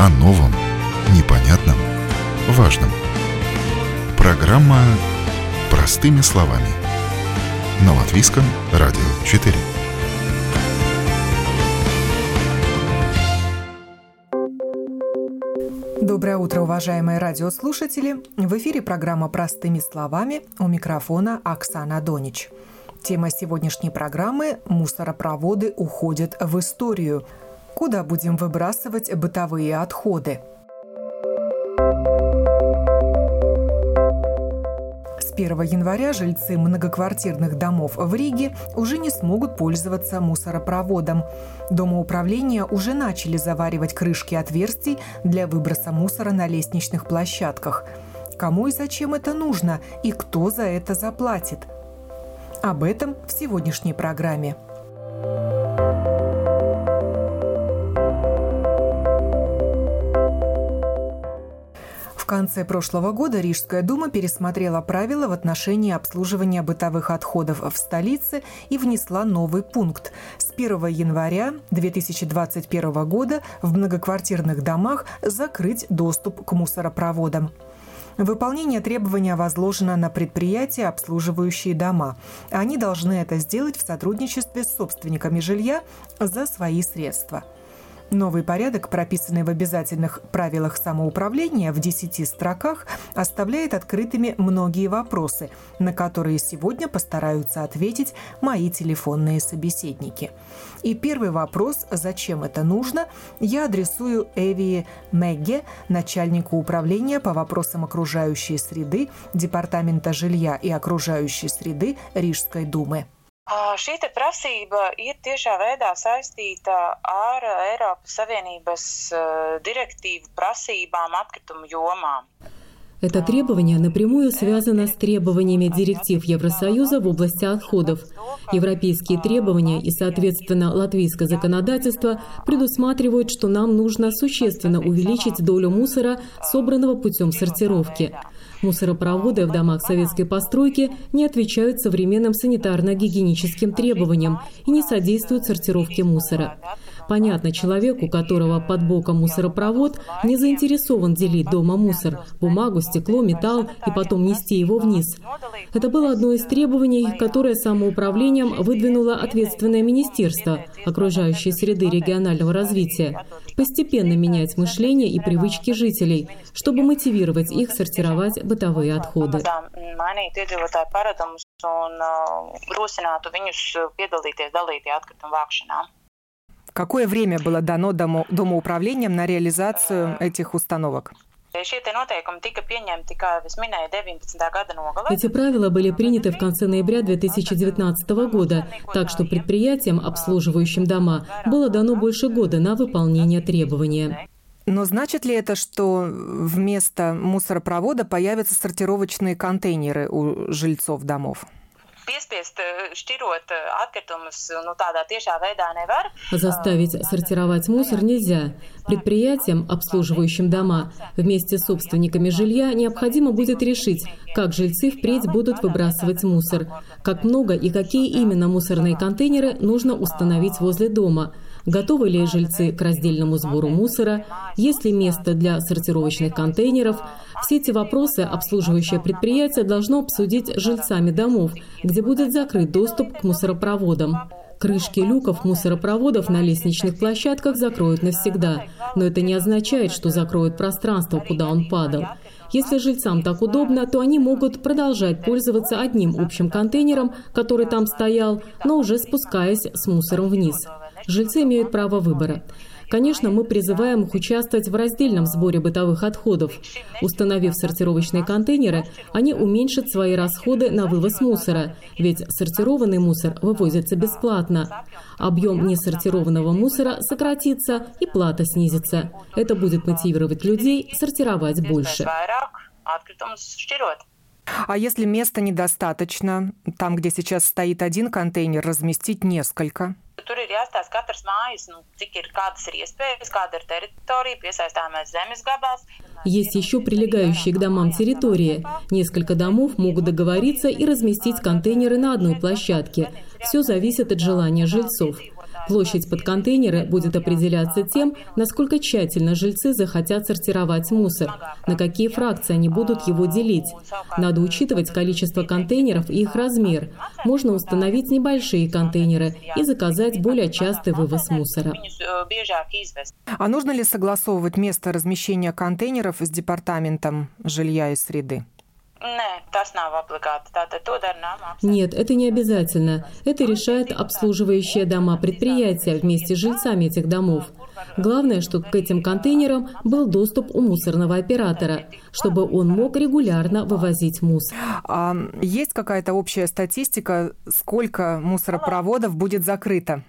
О новом, непонятном, важном. Программа «Простыми словами» на Латвийском радио 4. Доброе утро, уважаемые радиослушатели! В эфире программа «Простыми словами» у микрофона Оксана Донич. Тема сегодняшней программы – «Мусоропроводы уходят в историю». Куда будем выбрасывать бытовые отходы? С 1 января жильцы многоквартирных домов в Риге уже не смогут пользоваться мусоропроводом. Домоуправления уже начали заваривать крышки отверстий для выброса мусора на лестничных площадках. Кому и зачем это нужно и кто за это заплатит? Об этом в сегодняшней программе. Конце прошлого года Рижская дума пересмотрела правила в отношении обслуживания бытовых отходов в столице и внесла новый пункт. С 1 января 2021 года в многоквартирных домах закрыть доступ к мусоропроводам. Выполнение требования возложено на предприятия, обслуживающие дома. Они должны это сделать в сотрудничестве с собственниками жилья за свои средства – Новый порядок, прописанный в обязательных правилах самоуправления в 10 строках, оставляет открытыми многие вопросы, на которые сегодня постараются ответить мои телефонные собеседники. И первый вопрос «Зачем это нужно?» я адресую Эвии Мегге, начальнику управления по вопросам окружающей среды Департамента жилья и окружающей среды Рижской думы. Šī prasība ir tiešā veidā saistīta ar Eiropas Savienības direktīvu prasībām atkritumu jomā. Это требование напрямую связано с требованиями директив Евросоюза в области отходов. Европейские требования и, соответственно, латвийское законодательство предусматривают, что нам нужно существенно увеличить долю мусора, собранного путем сортировки. Мусоропроводы в домах советской постройки не отвечают современным санитарно-гигиеническим требованиям и не содействуют сортировке мусора. Понятно, человек, у которого под боком мусоропровод, не заинтересован делить дома мусор, бумагу, стекло, металл и потом нести его вниз. Это было одно из требований, которое самоуправлением выдвинуло ответственное министерство окружающей среды регионального развития постепенно менять мышление и привычки жителей, чтобы мотивировать их сортировать бытовые отходы. Какое время было дано дому, домоуправлением на реализацию этих установок? Эти правила были приняты в конце ноября 2019 года, так что предприятиям, обслуживающим дома, было дано больше года на выполнение требования. Но значит ли это, что вместо мусоропровода появятся сортировочные контейнеры у жильцов домов? Piespiest šķirot atkritumus nu, tādā tiešā veidā nevar. Заставить сортировать мусор нельзя. Предприятиям, обслуживающим дома, вместе с собственниками жилья необходимо будет решить, как жильцы впредь будут выбрасывать мусор, как много и какие именно мусорные контейнеры нужно установить возле дома – готовы ли жильцы к раздельному сбору мусора, есть ли место для сортировочных контейнеров. Все эти вопросы обслуживающее предприятие должно обсудить с жильцами домов, где будет закрыт доступ к мусоропроводам. Крышки люков мусоропроводов на лестничных площадках закроют навсегда, но это не означает, что закроют пространство, куда он падал. Если жильцам так удобно, то они могут продолжать пользоваться одним общим контейнером, который там стоял, но уже спускаясь с мусором вниз. Жильцы имеют право выбора. Конечно, мы призываем их участвовать в раздельном сборе бытовых отходов. Установив сортировочные контейнеры, они уменьшат свои расходы на вывоз мусора, ведь сортированный мусор вывозится бесплатно. Объем несортированного мусора сократится и плата снизится. Это будет мотивировать людей сортировать больше. А если места недостаточно, там, где сейчас стоит один контейнер, разместить несколько? Tur ir jāstāsta katras mājas, nu, cik ir, kādas ir iespējas, kāda ir teritorija, piesaistāmais zemes gabals. Есть еще прилегающие к домам территории. Несколько домов могут договориться и разместить контейнеры на одной площадке. Все зависит от желания жильцов. Площадь под контейнеры будет определяться тем, насколько тщательно жильцы захотят сортировать мусор, на какие фракции они будут его делить. Надо учитывать количество контейнеров и их размер. Можно установить небольшие контейнеры и заказать более частый вывоз мусора. А нужно ли согласовывать место размещения контейнеров с департаментом жилья и среды? Нет, это не обязательно. Это решает обслуживающие дома предприятия вместе с жильцами этих домов. Главное, чтобы к этим контейнерам был доступ у мусорного оператора, чтобы он мог регулярно вывозить мусор. А есть какая-то общая статистика, сколько мусоропроводов будет закрыто?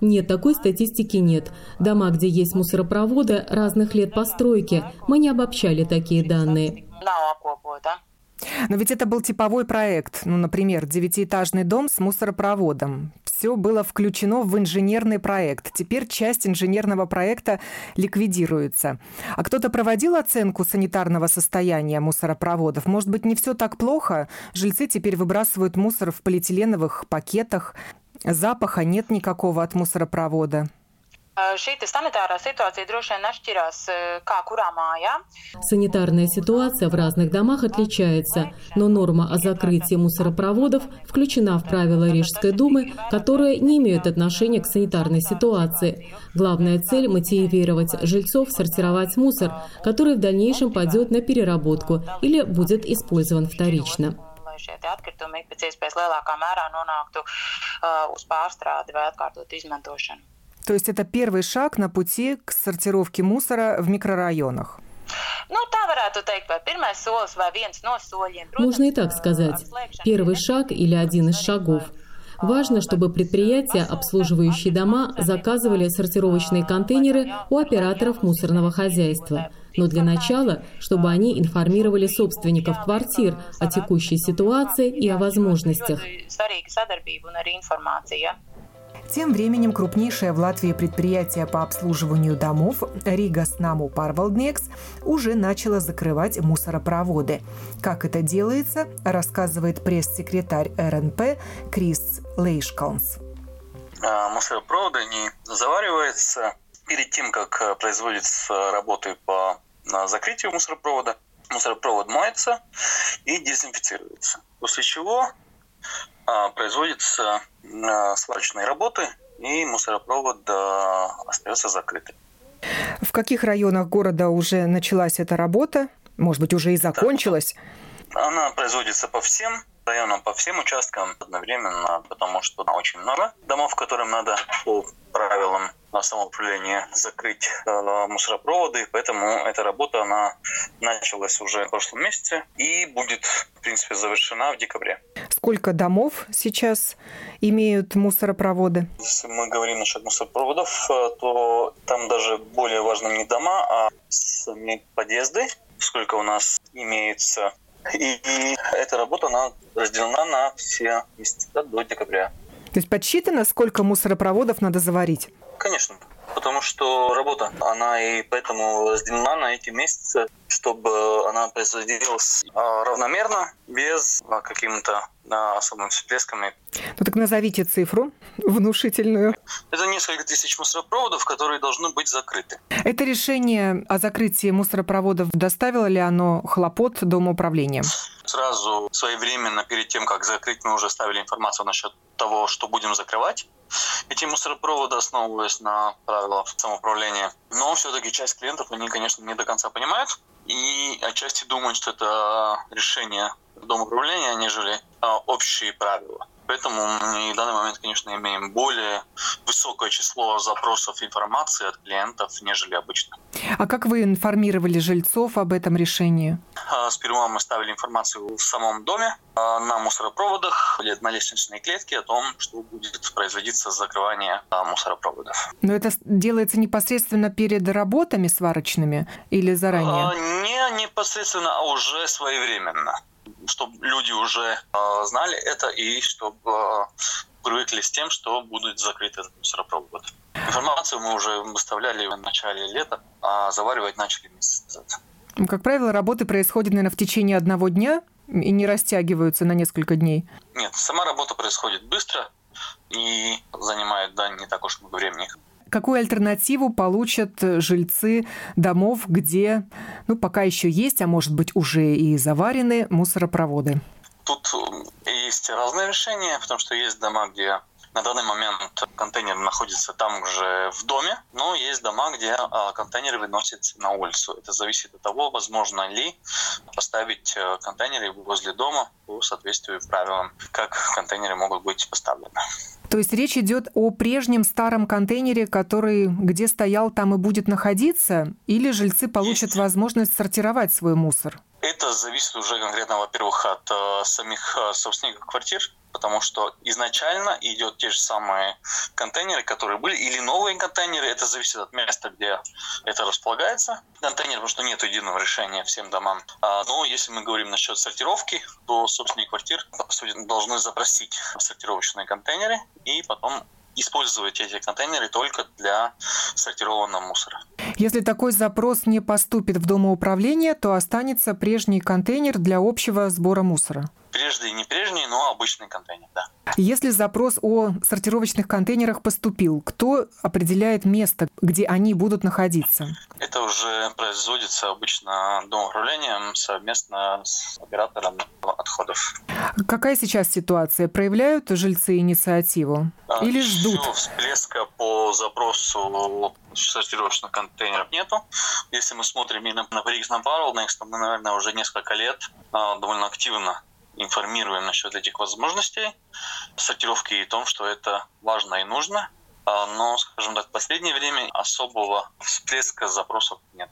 Нет, такой статистики нет. Дома, где есть мусоропроводы разных лет постройки, мы не обобщали такие данные. Но ведь это был типовой проект, ну, например, девятиэтажный дом с мусоропроводом. Все было включено в инженерный проект. Теперь часть инженерного проекта ликвидируется. А кто-то проводил оценку санитарного состояния мусоропроводов? Может быть, не все так плохо? Жильцы теперь выбрасывают мусор в полиэтиленовых пакетах. Запаха нет никакого от мусоропровода. Šī sanitārā situācija droši vien atšķirās, kā kurā mājā. Санитарная ситуация в разных домах отличается, но норма о закрытии мусоропроводов включена в правила Рижской думы, которые не имеют отношения к санитарной ситуации. Главная цель – мотивировать жильцов сортировать мусор, который в дальнейшем пойдет на переработку или будет использован вторично šie atkritumi pēc iespējas lielākā mērā nonāktu uh, uz pārstrādi vai atkārtot izmantošanu. То есть это первый шаг на пути к сортировке мусора в микрорайонах. Можно и так сказать. Первый шаг или один из шагов. Важно, чтобы предприятия, обслуживающие дома, заказывали сортировочные контейнеры у операторов мусорного хозяйства. Но для начала, чтобы они информировали собственников квартир о текущей ситуации и о возможностях. Тем временем крупнейшее в Латвии предприятие по обслуживанию домов Рига Снаму Парвалднекс уже начало закрывать мусоропроводы. Как это делается, рассказывает пресс-секретарь РНП Крис Лейшкалнс. А, мусоропроводы не завариваются перед тем, как э, производятся работы по закрытию мусоропровода. Мусоропровод моется и дезинфицируется. После чего производятся а, сварочные работы, и мусоропровод а, остается закрытым. В каких районах города уже началась эта работа? Может быть, уже и закончилась? Она производится по всем районам, по всем участкам одновременно, потому что очень много домов, которым надо по правилам самоуправления закрыть э, мусоропроводы, поэтому эта работа она началась уже в прошлом месяце и будет, в принципе, завершена в декабре. Сколько домов сейчас имеют мусоропроводы? Если мы говорим насчет мусоропроводов, э, то там даже более важны не дома, а сами подъезды, сколько у нас имеется и, эта работа она разделена на все месяца до декабря. То есть подсчитано, сколько мусоропроводов надо заварить? Конечно, потому что работа, она и поэтому разделена на эти месяцы, чтобы она производилась а, равномерно, без а, каким-то особыми всплесками. Ну так назовите цифру внушительную. Это несколько тысяч мусоропроводов, которые должны быть закрыты. Это решение о закрытии мусоропроводов доставило ли оно хлопот Домоуправления? Сразу своевременно, перед тем, как закрыть, мы уже ставили информацию насчет того, что будем закрывать. Эти мусоропроводы основываясь на правилах самоуправления. Но все-таки часть клиентов, они, конечно, не до конца понимают и отчасти думают, что это решение Дома управления, нежели а, общие правила. Поэтому мы в данный момент, конечно, имеем более высокое число запросов информации от клиентов, нежели обычно. А как вы информировали жильцов об этом решении? А, сперва мы ставили информацию в самом доме, а, на мусоропроводах, на лестничной клетке о том, что будет производиться закрывание мусоропроводов. Но это делается непосредственно перед работами сварочными или заранее? Не непосредственно, а уже своевременно чтобы люди уже э, знали это и чтобы э, привыкли с тем, что будут закрыты мусоропроводы. Информацию мы уже выставляли в начале лета, а заваривать начали месяц назад. Как правило, работы происходят, наверное, в течение одного дня и не растягиваются на несколько дней. Нет, сама работа происходит быстро. и занимает да, не так уж много времени. Какую альтернативу получат жильцы домов, где, ну, пока еще есть, а может быть уже и заварены мусоропроводы? Тут есть разные решения, потому что есть дома, где на данный момент контейнер находится там уже в доме, но есть дома, где а, контейнеры выносятся на улицу. Это зависит от того, возможно ли поставить э, контейнеры возле дома по соответствию правилам, как контейнеры могут быть поставлены. То есть речь идет о прежнем старом контейнере, который где стоял, там и будет находиться, или жильцы получат Есть. возможность сортировать свой мусор? Это зависит уже конкретно, во-первых, от э, самих э, собственников квартир, потому что изначально идет те же самые контейнеры, которые были, или новые контейнеры, это зависит от места, где это располагается, контейнер, потому что нет единого решения всем домам. А, но если мы говорим насчет сортировки, то собственники квартир, по сути, должны запросить сортировочные контейнеры и потом использовать эти контейнеры только для сортированного мусора. Если такой запрос не поступит в домоуправление, то останется прежний контейнер для общего сбора мусора. Прежний, не прежний, но обычный контейнер, да. Если запрос о сортировочных контейнерах поступил, кто определяет место, где они будут находиться? Это уже производится обычно домоуправлением совместно с оператором отходов. Какая сейчас ситуация? Проявляют жильцы инициативу? А, Или ждут? Всплеска по запросу сортировочных контейнеров нету. Если мы смотрим именно на Briggs на Bottlenecks, то мы, наверное, уже несколько лет а, довольно активно информируем насчет этих возможностей сортировки и том, что это важно и нужно. А, но, скажем так, в последнее время особого всплеска запросов нет.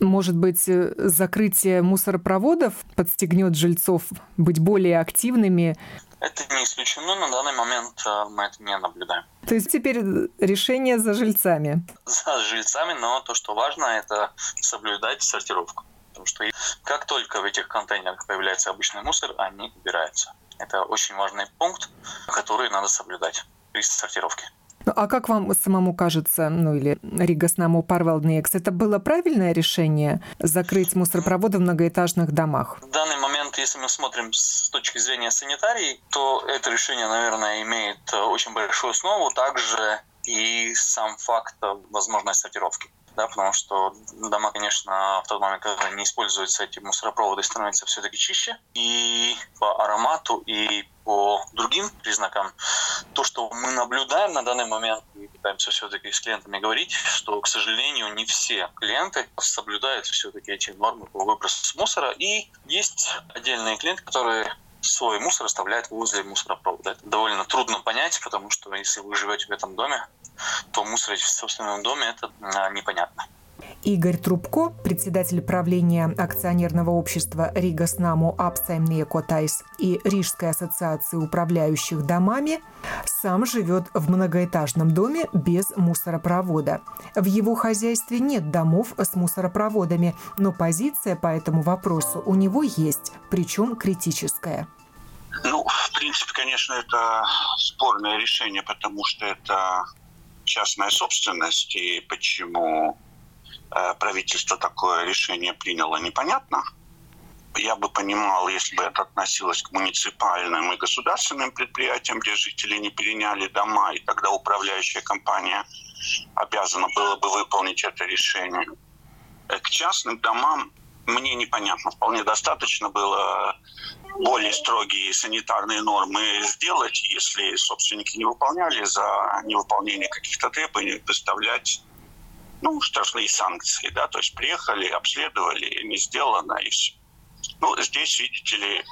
Может быть, э, закрытие мусоропроводов подстегнет жильцов быть более активными? Это не исключено, на данный момент э, мы это не наблюдаем. То есть теперь решение за жильцами? За жильцами, но то, что важно, это соблюдать сортировку. Потому что как только в этих контейнерах появляется обычный мусор, они убираются. Это очень важный пункт, который надо соблюдать при сортировке. Ну, а как вам самому кажется, ну или Рига Снаму Парвалднекс, это было правильное решение закрыть мусоропроводы в многоэтажных домах? В данный момент, если мы смотрим с точки зрения санитарии, то это решение, наверное, имеет очень большую основу. Также и сам факт возможной сортировки да, потому что дома, конечно, в тот момент, когда не используются эти мусоропроводы, становятся все-таки чище. И по аромату, и по другим признакам, то, что мы наблюдаем на данный момент, и пытаемся все-таки с клиентами говорить, что, к сожалению, не все клиенты соблюдают все-таки эти нормы по выбросу мусора. И есть отдельные клиенты, которые свой мусор оставляют возле мусоропровода. Это довольно трудно понять, потому что если вы живете в этом доме, то мусорить в собственном доме это а, непонятно. Игорь Трубко, председатель правления акционерного общества Rīgas namu apsaimniekotājs и Рижской ассоциации управляющих домами, сам живет в многоэтажном доме без мусоропровода. В его хозяйстве нет домов с мусоропроводами, но позиция по этому вопросу у него есть, причем критическая. Ну, в принципе, конечно, это спорное решение, потому что это частная собственность, и почему правительство такое решение приняло, непонятно. Я бы понимал, если бы это относилось к муниципальным и государственным предприятиям, где жители не переняли дома, и тогда управляющая компания обязана была бы выполнить это решение. Э, к частным домам мне непонятно. Вполне достаточно было более строгие санитарные нормы сделать, если собственники не выполняли за невыполнение каких-то требований, выставлять ну, штрафные санкции, да, то есть приехали, обследовали, не сделано, и все. Ну, здесь, видите ли,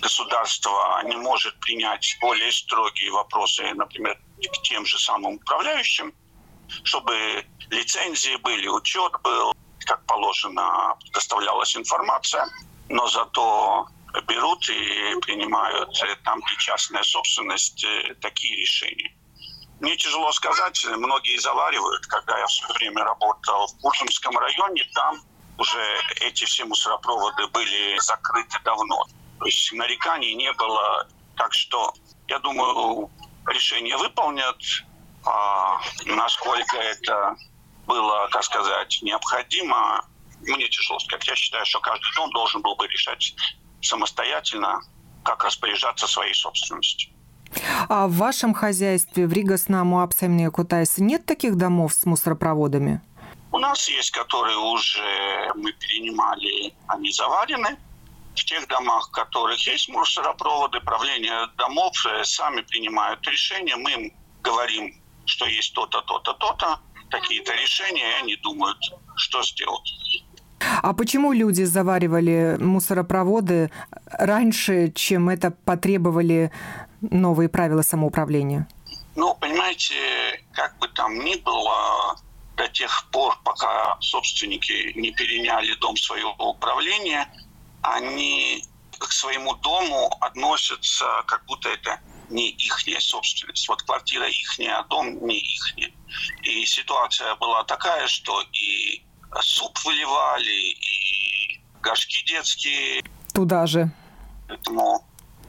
государство не может принять более строгие вопросы, например, к тем же самым управляющим, чтобы лицензии были, учет был, как положено, доставлялась информация, но зато берут и принимают э, там, где частная собственность, э, такие решения. Мне тяжело сказать, многие заваривают. Когда я в свое время работал в Курсумском районе, там уже эти все мусоропроводы были закрыты давно. То есть нареканий не было. Так что, я думаю, решение выполнят. А насколько это было, как сказать, необходимо, мне тяжело сказать. Я считаю, что каждый дом должен был бы решать самостоятельно, как распоряжаться своей собственностью. А в вашем хозяйстве в Ригас-Наму Апсемния Кутайс нет таких домов с мусоропроводами? У нас есть, которые уже мы перенимали, они заварены. В тех домах, в которых есть мусоропроводы, правление домов э, сами принимают решения. Мы им говорим, что есть то-то, то-то, то-то, такие-то решения, и они думают, что сделать. А почему люди заваривали мусоропроводы раньше, чем это потребовали новые правила самоуправления? Ну, понимаете, как бы там ни было, до тех пор, пока собственники не переняли дом своего управления, они к своему дому относятся, как будто это не ихняя собственность. Вот квартира ихняя, а дом не ихняя. И ситуация была такая, что и суп выливали, и горшки детские. Туда же. Поэтому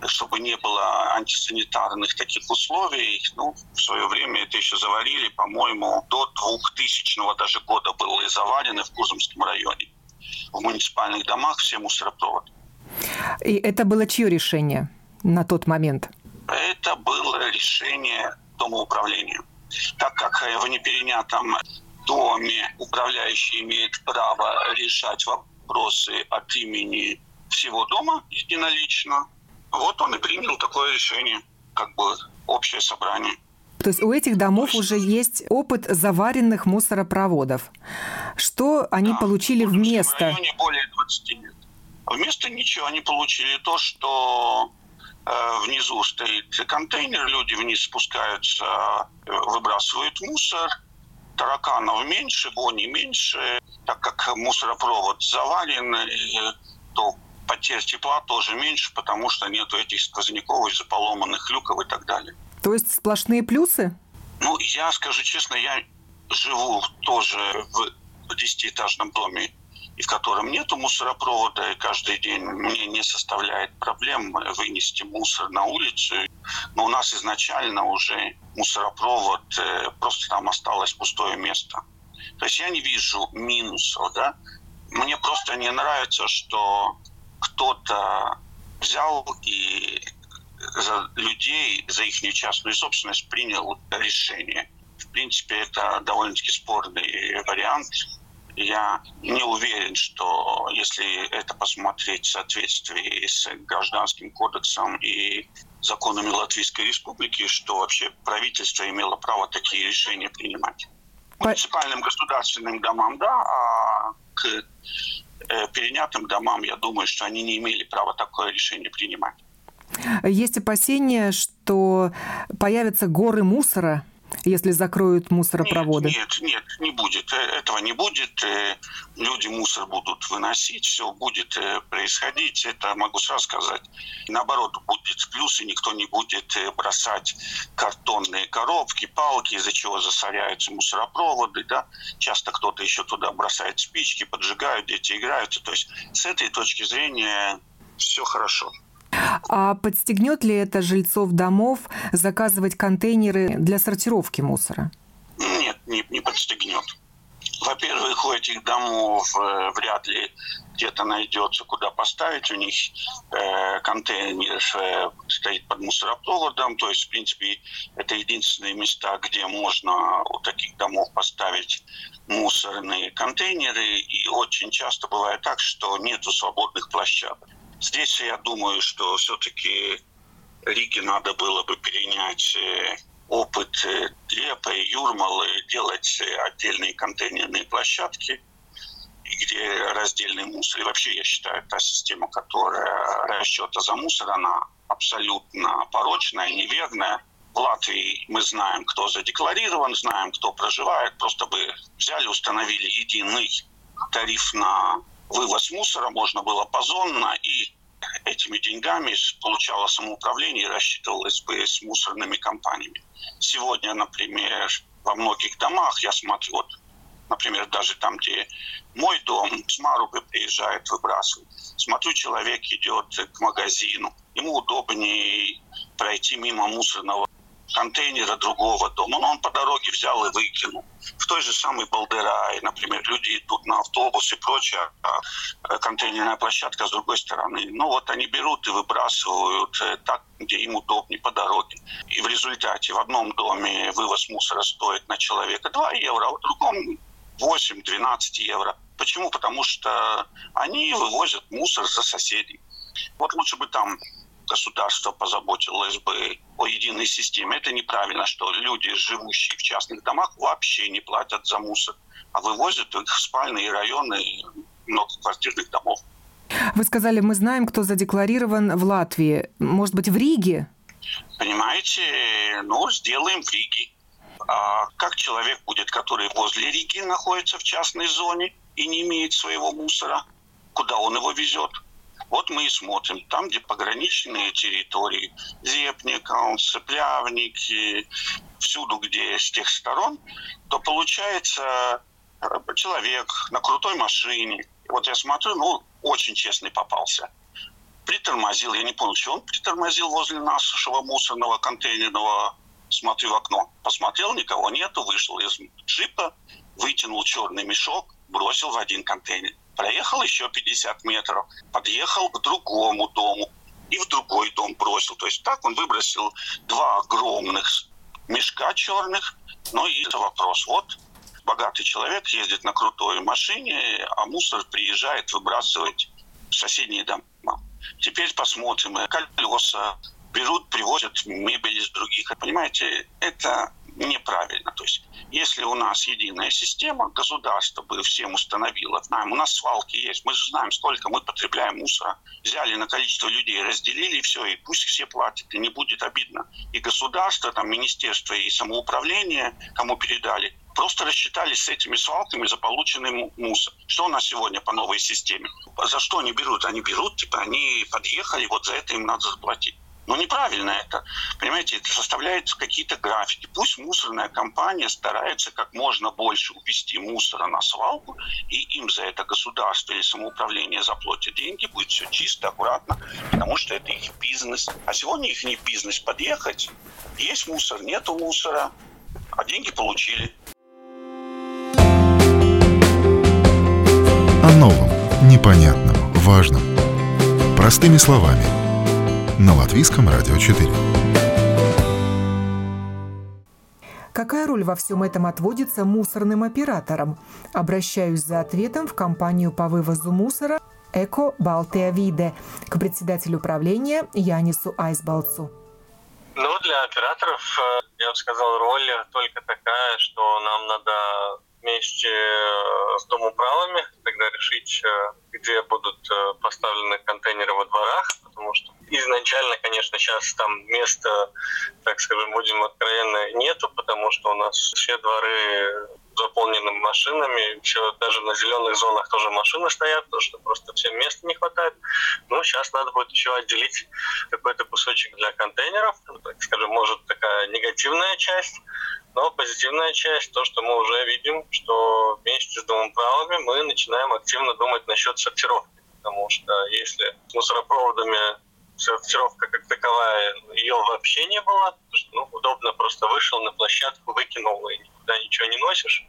чтобы не было антисанитарных таких условий. Ну, в свое время это еще заварили, по-моему, до 2000 даже года было и заварены в Кузомском районе. В муниципальных домах все мусоропроводы. И это было чье решение на тот момент? Это было решение Дома управления. Так как в неперенятом доме управляющий имеет право решать вопросы от имени всего дома единолично, вот он и принял такое решение, как бы общее собрание. То есть у этих домов уже есть опыт заваренных мусоропроводов. Что они да, получили вместо? В районе более 20 лет. Вместо ничего они получили то, что э, внизу стоит контейнер, люди вниз спускаются, выбрасывают мусор, тараканов меньше, вони меньше, так как мусоропровод завален, то потерь тепла тоже меньше, потому что нету этих сквозняков из-за поломанных люков и так далее. То есть сплошные плюсы? Ну, я скажу честно, я живу тоже в десятиэтажном доме, и в котором нету мусоропровода, и каждый день мне не составляет проблем вынести мусор на улицу. Но у нас изначально уже мусоропровод, э, просто там осталось пустое место. То есть я не вижу минусов, да. Мне просто не нравится, что кто-то взял и за людей, за их частную собственность принял решение. В принципе, это довольно-таки спорный вариант. Я не уверен, что если это посмотреть в соответствии с гражданским кодексом и законами Латвийской Республики, что вообще правительство имело право такие решения принимать. Муниципальным государственным домам, да, а к перенятым домам, я думаю, что они не имели права такое решение принимать. Есть опасения, что появятся горы мусора если закроют мусоропроводы? Нет, нет, нет, не будет. Э, этого не будет. Э, люди мусор будут выносить, все будет э, происходить. Это могу сразу сказать. Наоборот, будет плюс, и никто не будет бросать картонные коробки, палки, из-за чего засоряются мусоропроводы. Да? Часто кто-то еще туда бросает спички, поджигают, дети играются. То есть с этой точки зрения все хорошо. А подстегнет ли это жильцов домов заказывать контейнеры для сортировки мусора? Нет, не, не подстегнет. Во-первых, у этих домов э, вряд ли где-то найдется, куда поставить. У них э, контейнер э, стоит под мусоропроводом. То есть, в принципе, это единственные места, где можно у таких домов поставить мусорные контейнеры. И очень часто бывает так, что нету свободных площадок. Здесь я думаю, что все-таки Риге надо было бы перенять э, опыт Лепа и Юрмалы, делать отдельные контейнерные площадки, где раздельный мусор. И вообще, я считаю, та система, которая расчета за мусор, она абсолютно порочная, неверная. В Латвии мы знаем, кто задекларирован, знаем, кто проживает. Просто бы взяли, установили единый тариф на вывоз мусора можно было позонно, и этими деньгами получало самоуправление и рассчитывалось бы с мусорными компаниями. Сегодня, например, во многих домах, я смотрю, вот, например, даже там, где мой дом, с Марубы приезжает, выбрасывает. Смотрю, человек идет к магазину. Ему удобнее пройти мимо мусорного контейнера другого дома. Но он по дороге взял и выкинул. В той же самой Балдерае, например, люди идут на автобус и прочее, а э, контейнерная площадка с другой стороны. Ну вот они берут и выбрасывают э, так, где им удобнее по дороге. И в результате в одном доме вывоз мусора стоит на человека 2 евро, а в другом 8-12 евро. Почему? Потому что они вывозят мусор за соседей. Вот лучше бы там государство позаботилось бы о единой системе. Это неправильно, что люди, живущие в частных домах, вообще не платят за мусор, а вывозят их в спальные районы многоквартирных домов. Вы сказали, мы знаем, кто задекларирован в Латвии. Может быть, в Риге? Понимаете, ну, сделаем в Риге. А как человек будет, который возле Риги находится в частной зоне и не имеет своего мусора, куда он его везет? Вот мы и смотрим. Там, где пограничные территории, Зепника, Цеплявники, всюду, где с тех сторон, то получается э, человек на крутой машине. Вот я смотрю, ну, очень честный попался. Притормозил, я не понял, что он притормозил возле нашего мусорного контейнерного смотрю в окно. Посмотрел, никого нету, вышел из джипа, вытянул черный мешок, бросил в один контейнер. Проехал еще 50 метров, подъехал к другому дому и в другой дом бросил. То есть так он выбросил два огромных мешка черных. Ну и это вопрос. Вот богатый человек ездит на крутой машине, а мусор приезжает выбрасывать в соседние дома. Теперь посмотрим. Колеса берут, привозят мебель из других. Понимаете, это неправильно. То есть, если у нас единая система, государство бы всем установило, знаем, у нас свалки есть, мы же знаем, сколько мы потребляем мусора. Взяли на количество людей, разделили, и все, и пусть все платят, и не будет обидно. И государство, там, министерство и самоуправление, кому передали, просто рассчитались с этими свалками за полученный мусор. Что у нас сегодня по новой системе? За что они берут? Они берут, типа, они подъехали, вот за это им надо заплатить. Ну, неправильно это. Понимаете, это составляет какие-то графики. Пусть мусорная компания старается как можно больше увести мусора на свалку, и им за это государство или самоуправление заплатят деньги, будет все чисто, аккуратно, потому что это их бизнес. А сегодня их не бизнес подъехать, есть мусор, нету мусора, а деньги получили. О новом, непонятном, важном. Простыми словами – на Латвийском радио 4. Какая роль во всем этом отводится мусорным операторам? Обращаюсь за ответом в компанию по вывозу мусора «Эко Балтия Виде» к председателю управления Янису Айсбалцу. Ну, для операторов, э, я бы сказал, роль только такая, что нам надо вместе э, с домоуправами тогда решить, э, где будут поставлены контейнеры во дворах, потому что изначально, конечно, сейчас там места, так скажем, будем откровенны, нету, потому что у нас все дворы заполнены машинами, все, даже на зеленых зонах тоже машины стоят, потому что просто всем места не хватает. Ну, сейчас надо будет еще отделить какой-то кусочек для контейнеров, так скажем, может такая негативная часть, но позитивная часть, то, что мы уже видим, что вместе с домоправами мы начинаем активно думать насчет сортировки. Потому что если с мусоропроводами сортировка как таковая, ее вообще не было. Ну, удобно просто вышел на площадку, выкинул и никуда ничего не носишь.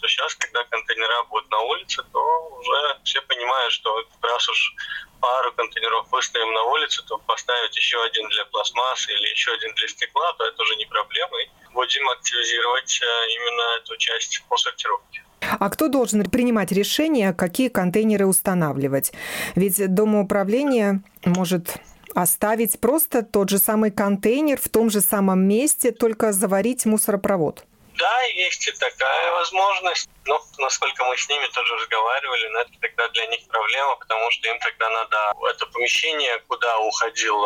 То сейчас, когда контейнера будут на улице, то уже все понимают, что раз уж пару контейнеров выставим на улице, то поставить еще один для пластмассы или еще один для стекла, то это уже не проблема. И будем активизировать э, именно эту часть по сортировке. А кто должен принимать решение, какие контейнеры устанавливать? Ведь домоуправление может оставить просто тот же самый контейнер в том же самом месте, только заварить мусоропровод. Да, есть и такая возможность. Но насколько мы с ними тоже разговаривали, но это тогда для них проблема, потому что им тогда надо это помещение, куда уходил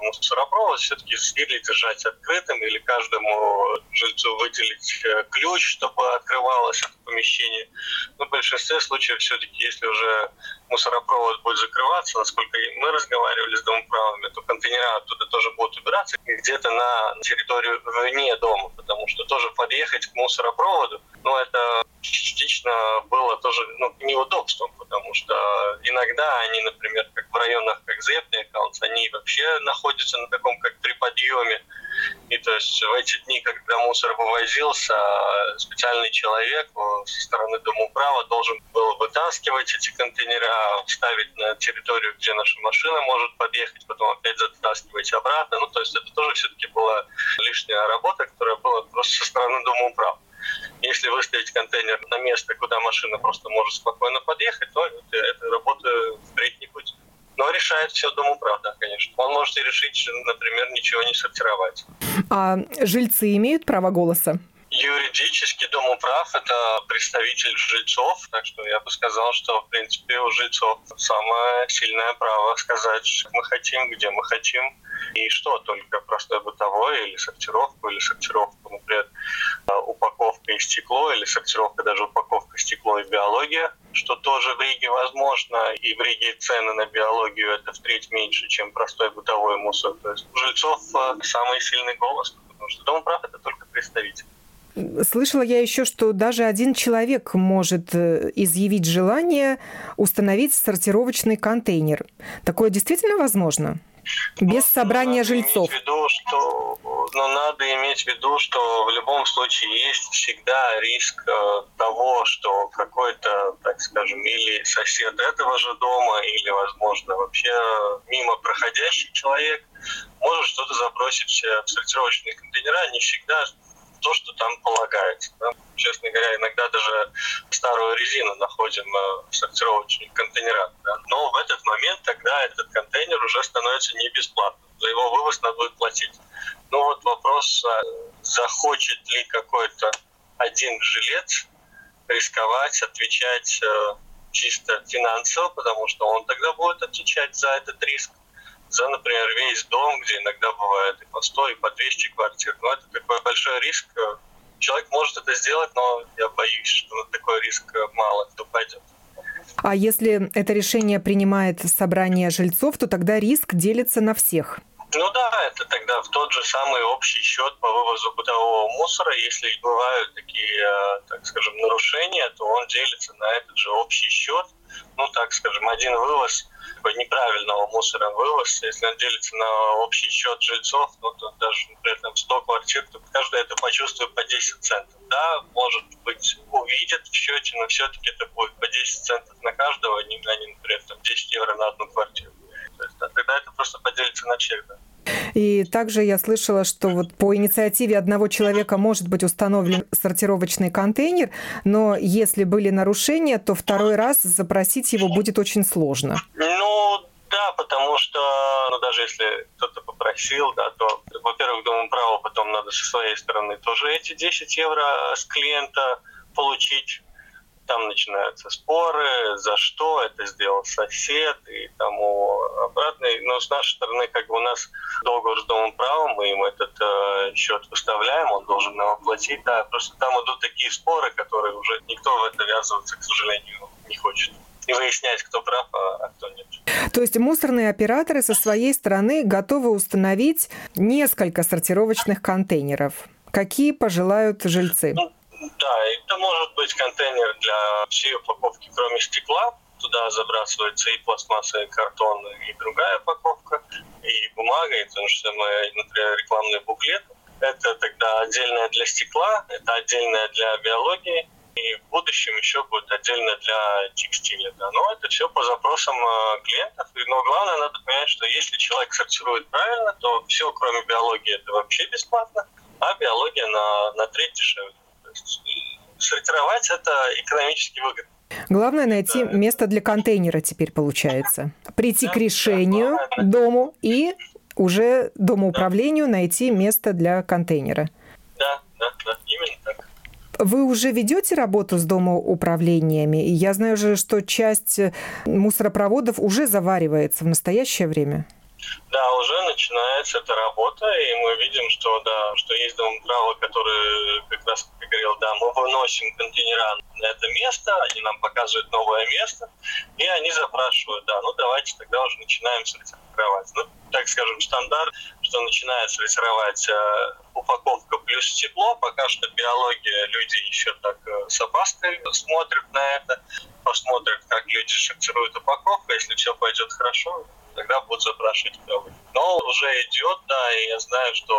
мусоропровод, все-таки или держать открытым, или каждому жильцу выделить э, ключ, чтобы открывалось это помещение. Но в большинстве случаев все-таки, если уже мусоропровод будет закрываться, насколько мы разговаривали с домоправами, то контейнера оттуда тоже будут убираться где-то на территорию вне дома, потому что тоже подъехать к мусоропроводу, ну, это частично было тоже ну, неудобством, потому что иногда они, например, как в районах, как Зепный аккаунт, они вообще находятся на таком как при подъеме. И то есть в эти дни, когда мусор вывозился, специальный человек со стороны Дома управа должен был вытаскивать эти контейнера, ставить на территорию, где наша машина может подъехать, потом опять затаскивать обратно. Ну, то есть это тоже все-таки была лишняя работа, которая была просто со стороны Дома управа. Если выставить контейнер на место, куда машина просто может спокойно подъехать, то этой работы впредь не будет. Но решает все Дом управда, конечно. Он может и решить, например, ничего не сортировать. А жильцы имеют право голоса? Юридически Дом управ – это представитель жильцов, так что я бы сказал, что, в принципе, у жильцов самое сильное право сказать, что мы хотим, где мы хотим, и что, только простое бытовое или сортировку, или сортировку, например, и стекло, или сортировка даже упаковка стекло и биология, что тоже в Риге возможно, и в Риге цены на биологию это в треть меньше, чем простой бытовой мусор. То есть у жильцов э, самый сильный голос, потому что Дом прав – это только представитель. Слышала я еще, что даже один человек может э, изъявить желание установить сортировочный контейнер. Такое действительно возможно? Без ну, собрания жильцов. Виду, что, но надо иметь в виду, что в любом случае есть всегда риск э, того, что какой-то, так скажем, или сосед этого же дома, или, возможно, вообще мимо проходящий человек может что-то забросить в сортировочные контейнера. Не всегда то, что там полагается. Да? Честно говоря, иногда даже старую резину находим э, в сортировочных контейнерах. Да? Но в этот момент тогда этот контейнер уже становится не бесплатным. За его вывоз надо будет платить. Ну вот вопрос, а захочет ли какой-то один жилец рисковать, отвечать э, чисто финансово, потому что он тогда будет отвечать за этот риск за, например, весь дом, где иногда бывает и по 100, и по 200 квартир. Но это такой большой риск. Человек может это сделать, но я боюсь, что на такой риск мало кто пойдет. А если это решение принимает собрание жильцов, то тогда риск делится на всех. Ну да, это тогда в тот же самый общий счет по вывозу бытового мусора. Если бывают такие, э, так скажем, нарушения, то он делится на этот же общий счет. Ну, так скажем, один вывоз неправильного мусора вывоз, если он делится на общий счет жильцов, ну, то даже, например, там 100 квартир, то каждый это почувствует по 10 центов. Да, может быть, увидят в счете, но все-таки это будет по 10 центов на каждого, а не, например, там 10 евро на одну квартиру. То есть, да, тогда это просто поделится на да. И также я слышала, что вот по инициативе одного человека может быть установлен сортировочный контейнер, но если были нарушения, то второй раз запросить его будет очень сложно. Ну, да, потому что ну, даже если кто-то попросил, да, то, во-первых, Дому права потом надо со своей стороны тоже эти 10 евро с клиента получить там начинаются споры, за что это сделал сосед и тому обратно. Но с нашей стороны, как бы у нас договор с Домом права, мы им этот э, счет выставляем, он должен нам оплатить. Да, просто там идут такие споры, которые уже никто в это ввязываться, к сожалению, не хочет и выяснять, кто прав, а, а кто нет. То есть мусорные операторы со своей стороны готовы установить несколько сортировочных контейнеров. Какие пожелают жильцы? Ну, да, это может быть контейнер для всей упаковки, кроме стекла. Туда забрасывается и пластмасса, и картон, и другая упаковка, и бумага, и то же самое, например, рекламный буклет. Это тогда отдельное для стекла, это отдельное для биологии, и в будущем еще будет отдельно для текстиля. Да. Но это все по запросам э, клиентов. Но главное, надо понять, что если человек сортирует правильно, то все, кроме биологии, это вообще бесплатно, а биология на, на треть дешевле сортировать это экономически выгодно. Главное найти да. место для контейнера теперь получается. Прийти да, к решению да, дому и уже домоуправлению да. найти место для контейнера. Да, да, да, именно так. Вы уже ведете работу с домоуправлениями? Я знаю же, что часть мусоропроводов уже заваривается в настоящее время. Да, уже начинается эта работа, и мы видим, что да, что есть дом права, который как раз как говорил, да, мы выносим контейнера на это место, они нам показывают новое место, и они запрашивают, да, ну давайте тогда уже начинаем сортировать. Ну, так скажем, стандарт, что начинает сортировать э, упаковка плюс тепло, пока что биология, люди еще так э, с опаской смотрят на это, посмотрят, как люди сортируют упаковку, если все пойдет хорошо, тогда будут запрашивать кровь. Но уже идет, да, и я знаю, что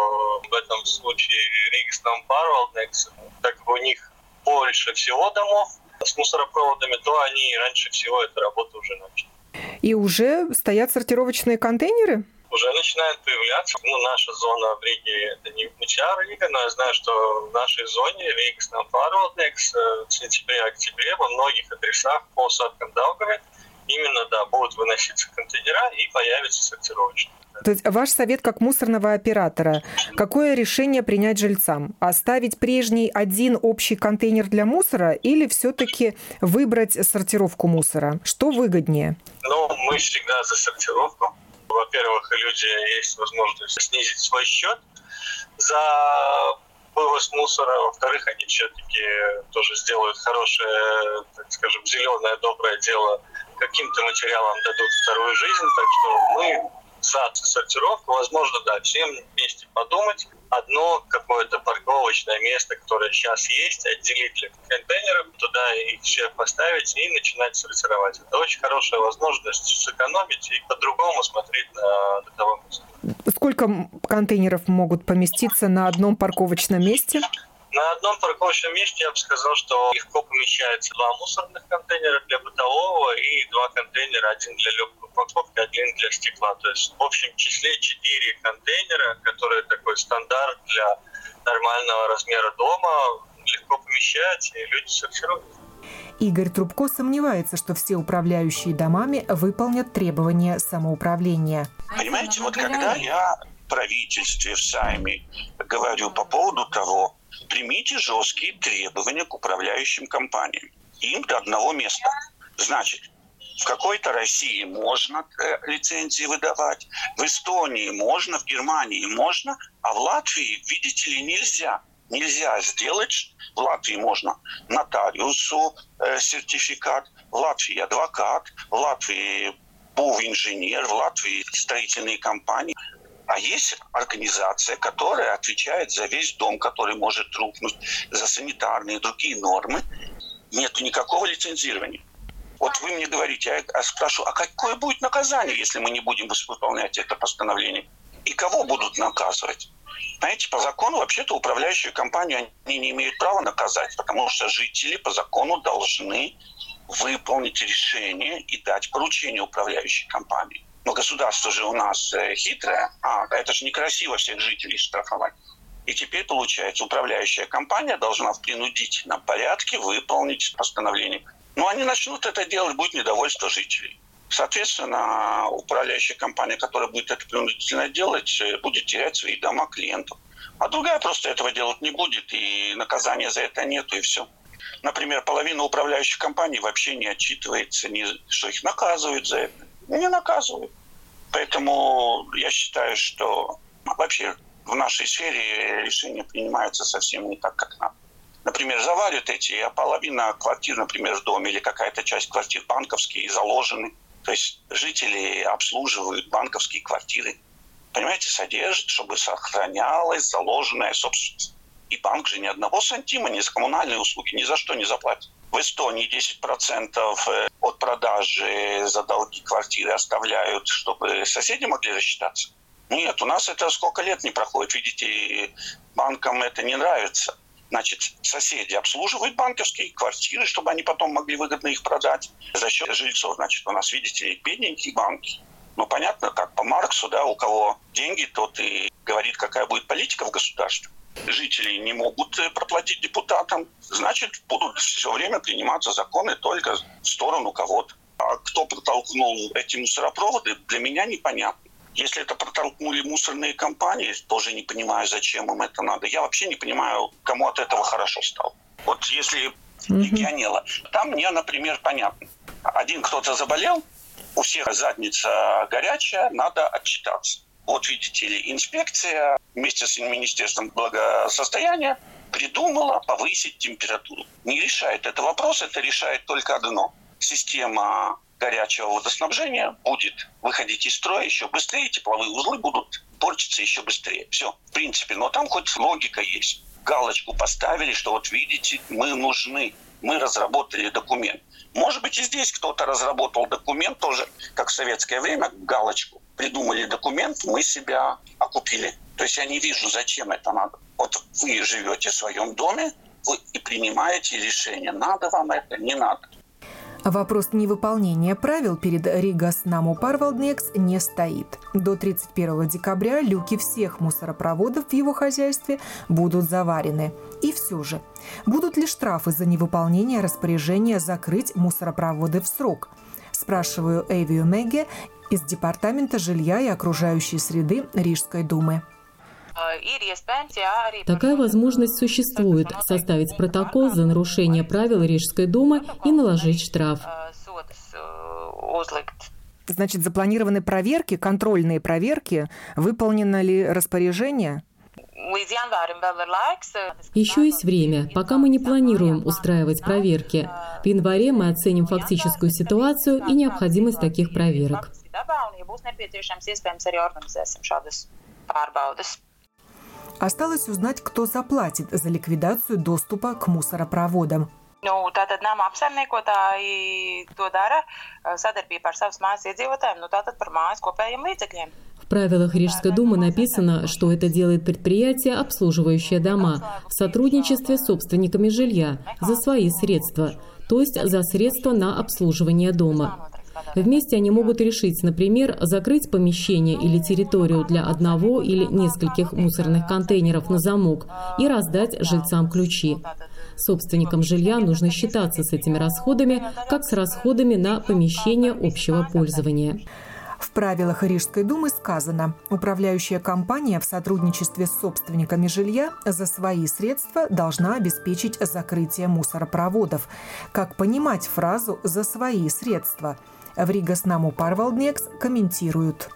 в этом случае Ригстон Парвалдекс, так как у них больше всего домов с мусоропроводами, то они раньше всего эту работу уже начали. И уже стоят сортировочные контейнеры? уже начинает появляться. Ну, наша зона в Риге это не вся Рига, но я знаю, что в нашей зоне Рига Снамфарвалдекс в сентябре-октябре во многих адресах по садкам Даугаве именно, да, будут выноситься контейнера и появятся сортировочные. То есть ваш совет как мусорного оператора, какое решение принять жильцам? Оставить прежний один общий контейнер для мусора или все-таки выбрать сортировку мусора? Что выгоднее? Ну, мы всегда за сортировку. Во-первых, люди есть возможность снизить свой счет за вывоз мусора. Во-вторых, они все-таки тоже сделают хорошее, так скажем, зеленое доброе дело каким-то материалам дадут вторую жизнь, так что мы за сортировку, возможно, да, всем вместе подумать. Одно какое-то парковочное место, которое сейчас есть, отделить для контейнеров, туда их все поставить и начинать сортировать. Это очень хорошая возможность сэкономить и по-другому смотреть на бытовой мусор. Сколько контейнеров могут поместиться на одном парковочном месте? На одном парковочном месте я бы сказал, что легко помещается два мусорных контейнера для бытового и два контейнера, один для легкой упаковки, один для стекла. То есть в общем числе четыре контейнера, которые такой стандарт для нормального размера дома, легко помещать, и люди сортируют. Игорь Трубко сомневается, что все управляющие домами выполнят требования самоуправления. Понимаете, вот когда я в правительстве, в Сайме говорю по поводу того, примите жесткие требования к управляющим компаниям. Им до одного места. Значит, в какой-то России можно э, лицензии выдавать, в Эстонии можно, в Германии можно, а в Латвии, видите ли, нельзя. Нельзя сделать, в Латвии можно нотариусу э, сертификат, в Латвии адвокат, в Латвии инженер, в Латвии строительные компании. А есть организация, которая отвечает за весь дом, который может рухнуть, за санитарные и другие нормы. Нет никакого лицензирования. Вот вы мне говорите, а я спрашиваю, а какое будет наказание, если мы не будем выполнять это постановление? И кого будут наказывать? Знаете, по закону вообще-то управляющую компанию они не имеют права наказать, потому что жители по закону должны выполнить решение и дать поручение управляющей компании. Но государство же у нас э, хитрое. А, это же некрасиво всех жителей штрафовать. И теперь, получается, управляющая компания должна в принудительном порядке выполнить постановление. Но они начнут это делать, будет недовольство жителей. Соответственно, управляющая компания, которая будет это принудительно делать, э, будет терять свои дома клиентов. А другая просто этого делать не будет, и наказания за это нету, и все. Например, половина управляющих компаний вообще не отчитывается, что их наказывают за это не наказывают. Поэтому я считаю, что вообще в нашей сфере решения принимаются совсем не так, как надо. Например, заваривают эти, а половина квартир, например, в доме или какая-то часть квартир банковские заложены. То есть жители обслуживают банковские квартиры. Понимаете, содержат, чтобы сохранялась заложенная собственность. И банк же ни одного сантима ни за коммунальные услуги ни за что не заплатит. В Эстонии 10% э, от продажи за долги квартиры оставляют, чтобы соседи могли рассчитаться. Нет, у нас это сколько лет не проходит. Видите, банкам это не нравится. Значит, соседи обслуживают банковские квартиры, чтобы они потом могли выгодно их продать за счет жильцов. Значит, у нас, видите бедненькие банки. Ну, понятно, как по Марксу, да, у кого деньги, тот и говорит, какая будет политика в государстве жители не могут э, проплатить депутатам, значит, будут все время приниматься законы только в сторону кого-то. А кто протолкнул эти мусоропроводы, для меня непонятно. Если это протолкнули мусорные компании, тоже не понимаю, зачем им это надо. Я вообще не понимаю, кому от этого хорошо стало. Вот если легионела, там мне, например, понятно. Один кто-то заболел, у всех задница горячая, надо отчитаться. Вот видите ли, инспекция вместе с Министерством благосостояния придумала повысить температуру. Не решает это вопрос, это решает только одно. Система горячего водоснабжения будет выходить из строя еще быстрее, тепловые узлы будут портиться еще быстрее. Все, в принципе, но там хоть логика есть. Галочку поставили, что вот видите, мы нужны, мы разработали документ. Может быть, и здесь кто-то разработал документ тоже, как в советское время, галочку. Придумали документ, мы себя окупили. То есть я не вижу, зачем это надо. Вот вы живете в своем доме, вы и принимаете решение, надо вам это, не надо. Вопрос невыполнения правил перед Ригас Наму Парвалднекс не стоит. До 31 декабря люки всех мусоропроводов в его хозяйстве будут заварены. И все же, будут ли штрафы за невыполнение распоряжения закрыть мусоропроводы в срок? Спрашиваю Эвию Меге из Департамента жилья и окружающей среды Рижской думы. Такая возможность существует – составить протокол за нарушение правил Рижской думы и наложить штраф. Значит, запланированы проверки, контрольные проверки. Выполнено ли распоряжение? Еще есть время, пока мы не планируем устраивать проверки. В январе мы оценим фактическую ситуацию и необходимость таких проверок. Осталось узнать, кто заплатит за ликвидацию доступа к мусоропроводам. Nu, tātad nama apsaimniekotāji to dara sadarbībā ar savas mājas iedzīvotājiem, nu tātad par mājas kopējiem līdzekļiem. Правилах Рижской думы написано, что это делает предприятие, обслуживающее дома, в сотрудничестве с собственниками жилья, за свои средства, то есть за средства на обслуживание дома. Вместе они могут решить, например, закрыть помещение или территорию для одного или нескольких мусорных контейнеров на замок и раздать жильцам ключи. Собственникам жилья нужно считаться с этими расходами, как с расходами на помещение общего пользования. В правилах Рижской думы сказано, управляющая компания в сотрудничестве с собственниками жилья за свои средства должна обеспечить закрытие мусоропроводов. Как понимать фразу «за свои средства»? В Ригас Наму Парвалднекс комментируют.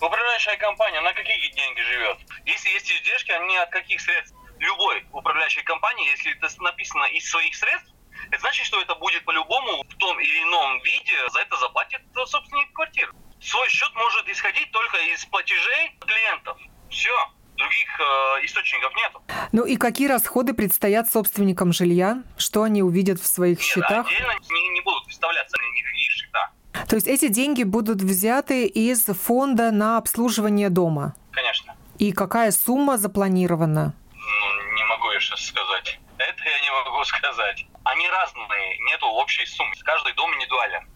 Управляющая компания на какие деньги живет? Если есть издержки, они от каких средств? Любой управляющей компании, если это написано из своих средств, это значит, что это будет по-любому в том или ином виде, за это заплатит собственник квартиры. Свой счет может исходить только из платежей клиентов. Все других э, источников нет. Ну и какие расходы предстоят собственникам жилья? Что они увидят в своих нет, счетах? Отдельно не, не будут выставляться никакие счета. То есть эти деньги будут взяты из фонда на обслуживание дома? Конечно. И какая сумма запланирована? Ну, не могу я сейчас сказать. Это я не могу сказать. Они разные, нету общей суммы. Каждый дом индивидуален.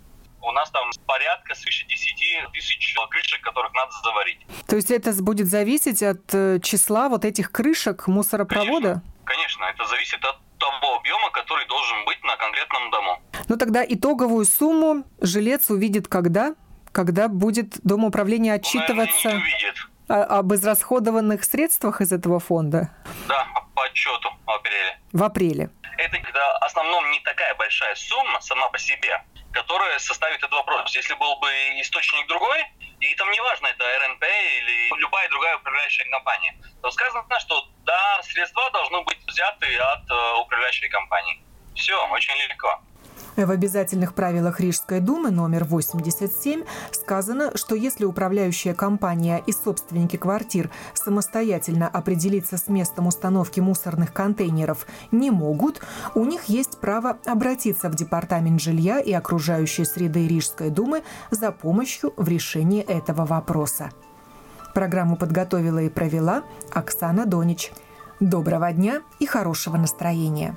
У нас там порядка свыше 10 тысяч крышек, которых надо заварить. То есть это будет зависеть от э, числа вот этих крышек мусоропровода? Конечно, конечно это зависит от того объема, который должен быть на конкретном дому. Ну тогда итоговую сумму жилец увидит когда? Когда будет Дом управления отчитываться Он, увидит. об израсходованных средствах из этого фонда? Да, по отчету в апреле. В апреле. Это когда в основном не такая большая сумма сама по себе, которая составит этот вопрос. Если был бы источник другой, и там неважно, это РНП или любая другая управляющая компания, то сказано, что да, средства должны быть взяты от э, управляющей компании. Все, очень легко. В обязательных правилах Рижской думы номер 87 сказано, что если управляющая компания и собственники квартир самостоятельно определиться с местом установки мусорных контейнеров не могут, у них есть право обратиться в Департамент жилья и окружающей среды Рижской думы за помощью в решении этого вопроса. Программу подготовила и провела Оксана Донич. Доброго дня и хорошего настроения!